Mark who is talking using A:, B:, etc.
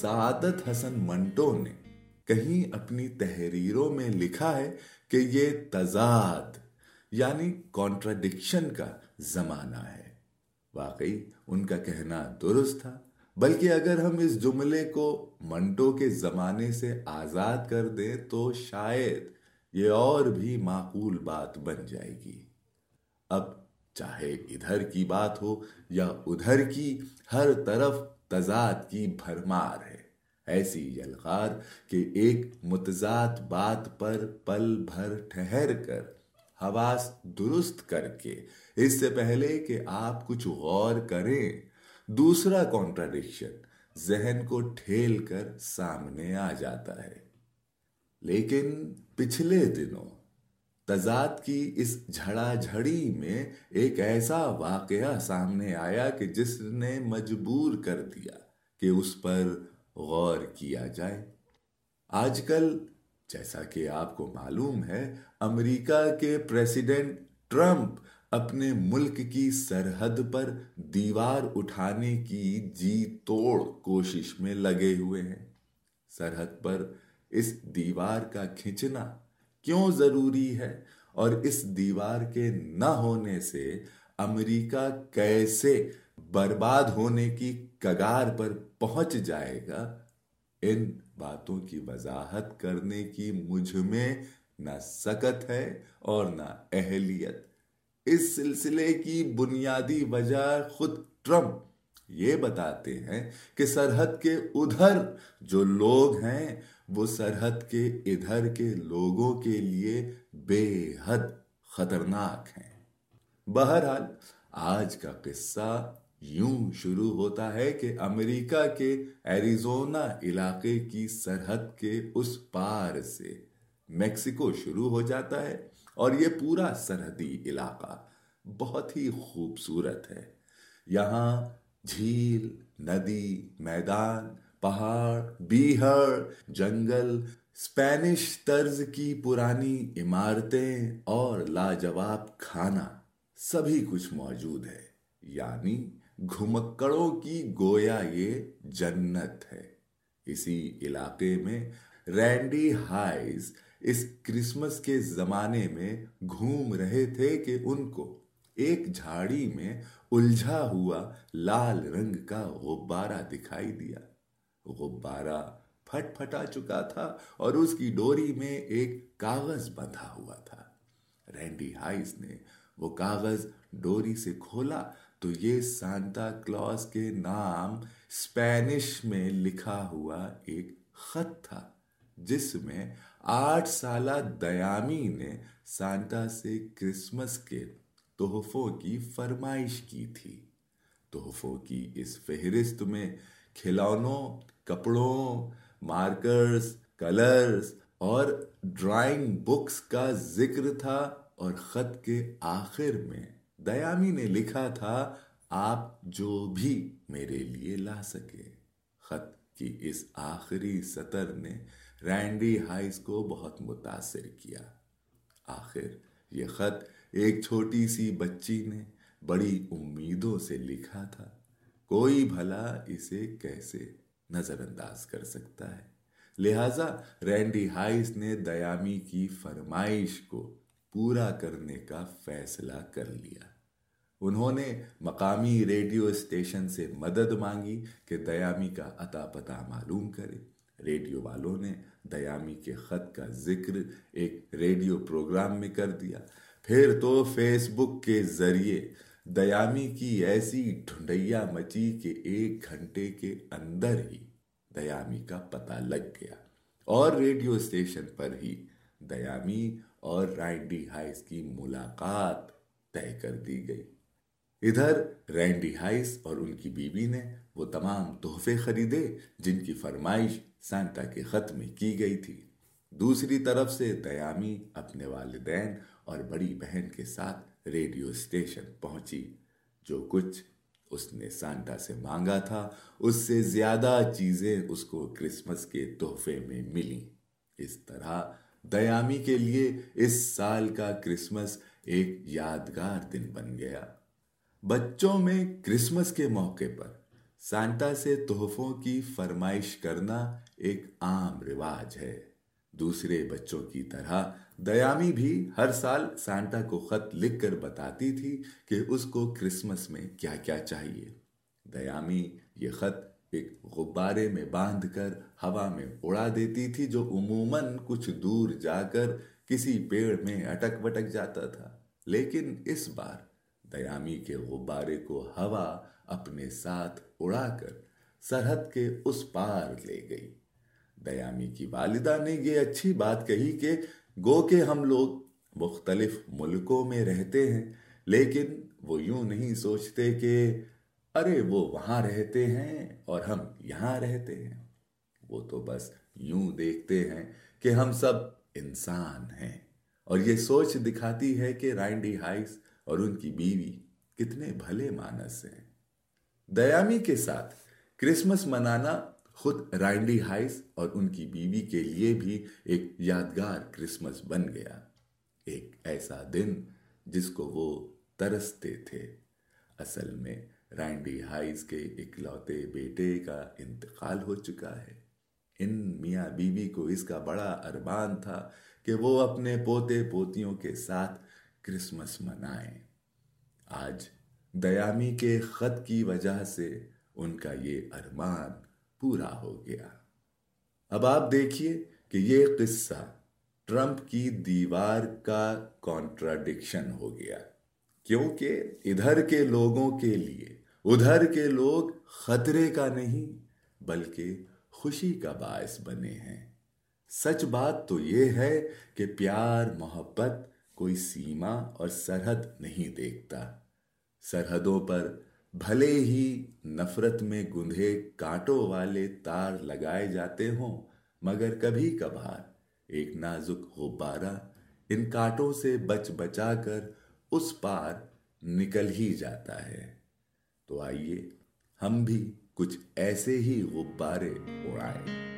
A: سعادت حسن منٹو نے کہیں اپنی تحریروں میں لکھا ہے کہ یہ تضاد یعنی کانٹراڈکشن کا زمانہ ہے۔ واقعی ان کا کہنا درست تھا، بلکہ اگر ہم اس جملے کو منٹو کے زمانے سے آزاد کر دیں تو شاید یہ اور بھی معقول بات بن جائے گی۔ اب چاہے ادھر کی بات ہو یا ادھر کی، ہر طرف تضاد کی بھرمار ہے۔ ایسی یلغار کہ ایک متضاد بات پر پل بھر ٹھہر کر، حواس درست کر کے، اس سے پہلے کہ آپ کچھ غور کریں۔ دوسرا کانٹراڈکشن ذہن کو ٹھیل کر سامنے آ جاتا ہے۔ لیکن پچھلے دنوں تضاد کی اس جھڑا جھڑی میں ایک ایسا واقعہ سامنے آیا کہ جس نے مجبور کر دیا کہ اس پر غور کیا جائے۔ آج کل جیسا کہ آپ کو معلوم ہے، امریکہ کے پریسیڈنٹ ٹرمپ اپنے ملک کی سرحد پر دیوار اٹھانے کی جی توڑ کوشش میں لگے ہوئے ہیں۔ سرحد پر اس دیوار کا کھنچنا کیوں ضروری ہے اور اس دیوار کے نہ ہونے سے امریکہ کیسے برباد ہونے کی کگار پر پہنچ جائے گا؟ ان باتوں کی وضاحت کرنے کی مجھ میں نہ سکت ہے اور نہ اہلیت۔ اس سلسلے کی بنیادی وجہ خود ٹرمپ یہ بتاتے ہیں کہ سرحد کے ادھر جو لوگ ہیں، وہ سرحد کے ادھر کے لوگوں کے لیے بے حد خطرناک ہیں۔ بہرحال، آج کا قصہ یوں شروع ہوتا ہے کہ امریکہ کے ایریزونا علاقے کی سرحد کے اس پار سے میکسیکو شروع ہو جاتا ہے اور یہ پورا سرحدی علاقہ بہت ہی خوبصورت ہے۔ یہاں جھیل، ندی، میدان، پہاڑ بیہر جنگل اسپینش طرز کی پرانی عمارتیں اور لاجواب کھانا سبھی کچھ موجود ہے۔ یعنی گھمکڑوں کی گویا یہ جنت ہے۔ اسی علاقے میں رینڈی ہائز اس کرسمس کے زمانے میں گھوم رہے تھے کہ ان کو ایک جھاڑی میں الجھا ہوا لال رنگ کا غبارہ دکھائی دیا۔ غبارہ پھٹ پھٹا چکا تھا اور اس کی ڈوری میں ایک کاغذ بندھا ہوا تھا۔ رینڈی ہائز نے وہ کاغذ ڈوری سے کھولا تو یہ سانتا کلوز کے نام اسپینش میں لکھا ہوا ایک خط تھا، جس میں آٹھ سالہ دیامی نے سانتا سے کرسمس کے تحفوں کی فرمائش کی تھی۔ تحفوں کی اس فہرست میں کھلونوں، کپڑوں، مارکرز، کلرز اور ڈرائنگ بکس کا ذکر تھا اور خط کے آخر میں دیامی نے لکھا تھا، آپ جو بھی میرے لیے لا سکے۔ خط کی اس آخری سطر نے رینڈی ہائز کو بہت متاثر کیا۔ آخر یہ خط ایک چھوٹی سی بچی نے بڑی امیدوں سے لکھا تھا۔ کوئی بھلا اسے کیسے نظر انداز کر سکتا ہے؟ لہذا رینڈی ہائز نے دیامی کی فرمائش کو پورا کرنے کا فیصلہ کر لیا۔ انہوں نے مقامی ریڈیو اسٹیشن سے مدد مانگی کہ دیامی کا عطا پتہ معلوم کرے۔ ریڈیو والوں نے دیامی کے خط کا ذکر ایک ریڈیو پروگرام میں کر دیا۔ پھر تو فیس بک کے ذریعے دیامی کی ایسی ڈھنڈیا مچی کہ ایک گھنٹے کے اندر ہی دیامی کا پتہ لگ گیا۔ اور ریڈیو اسٹیشن پر ہی دیامی اور رائنڈی ہائس کی ملاقات طے کر دی گئی۔ ادھر رینڈی ہائس اور ان کی بیوی نے وہ تمام تحفے خریدے جن کی فرمائش سانتا کے خط میں کی گئی تھی۔ دوسری طرف سے دیامی اپنے والدین اور بڑی بہن کے ساتھ ریڈیو اسٹیشن پہنچی۔ جو کچھ اس نے سانتا سے مانگا تھا، اس سے زیادہ چیزیں اس کو کرسمس کے تحفے میں ملی اس طرح دیامی کے لیے اس سال کا کرسمس ایک یادگار دن بن گیا۔ بچوں میں کرسمس کے موقع پر سانتا سے تحفوں کی فرمائش کرنا ایک عام رواج ہے۔ دوسرے بچوں کی طرح دیامی بھی ہر سال سانتا کو خط لکھ کر بتاتی تھی کہ اس کو کرسمس میں کیا کیا چاہیے۔ دیامی یہ خط ایک غبارے میں باندھ کر ہوا میں اڑا دیتی تھی جو عموماً کچھ دور جا کر کسی پیڑ میں اٹک وٹک جاتا تھا۔ لیکن اس بار دیامی کے غبارے کو ہوا اپنے ساتھ اڑا کر سرحد کے اس پار لے گئی۔ دیامی کی والدہ نے یہ اچھی بات کہی کہ گو کہ ہم لوگ مختلف ملکوں میں رہتے ہیں، لیکن وہ یوں نہیں سوچتے کہ ارے وہ وہاں رہتے ہیں اور ہم یہاں رہتے ہیں۔ وہ تو بس یوں دیکھتے ہیں کہ ہم سب انسان ہیں۔ اور یہ سوچ دکھاتی ہے کہ رائنڈی ہائس اور ان کی بیوی کتنے بھلے مانس ہیں۔ دیامی کے ساتھ کرسمس منانا خود رائنڈی ہائس اور ان کی بیوی کے لیے بھی ایک یادگار کرسمس بن گیا۔ ایک ایسا دن جس کو وہ ترستے تھے۔ اصل میں رائنڈی ہائز کے اکلوتے بیٹے کا انتقال ہو چکا ہے۔ ان میاں بیوی کو اس کا بڑا اربان تھا کہ وہ اپنے پوتے پوتیوں کے ساتھ کرسمس منائیں آج دیامی کے خط کی وجہ سے ان کا یہ ارمان پورا ہو گیا اب آپ دیکھیے کہ یہ قصہ ٹرمپ کی دیوار کا کانٹراڈکشن ہو گیا کیونکہ ادھر کے لوگوں کے لیے ادھر کے لوگ خطرے کا نہیں بلکہ خوشی کا باعث بنے ہیں سچ بات تو یہ ہے کہ پیار محبت کوئی سیما اور سرحد نہیں دیکھتا۔ سرحدوں پر بھلے ہی نفرت میں گندھے کانٹوں والے تار لگائے جاتے ہوں، مگر کبھی کبھار ایک نازک غبارہ ان کانٹوں سے بچ بچا کر اس پار نکل ہی جاتا ہے۔ تو آئیے ہم بھی کچھ ایسے ہی غبارے اڑائیں۔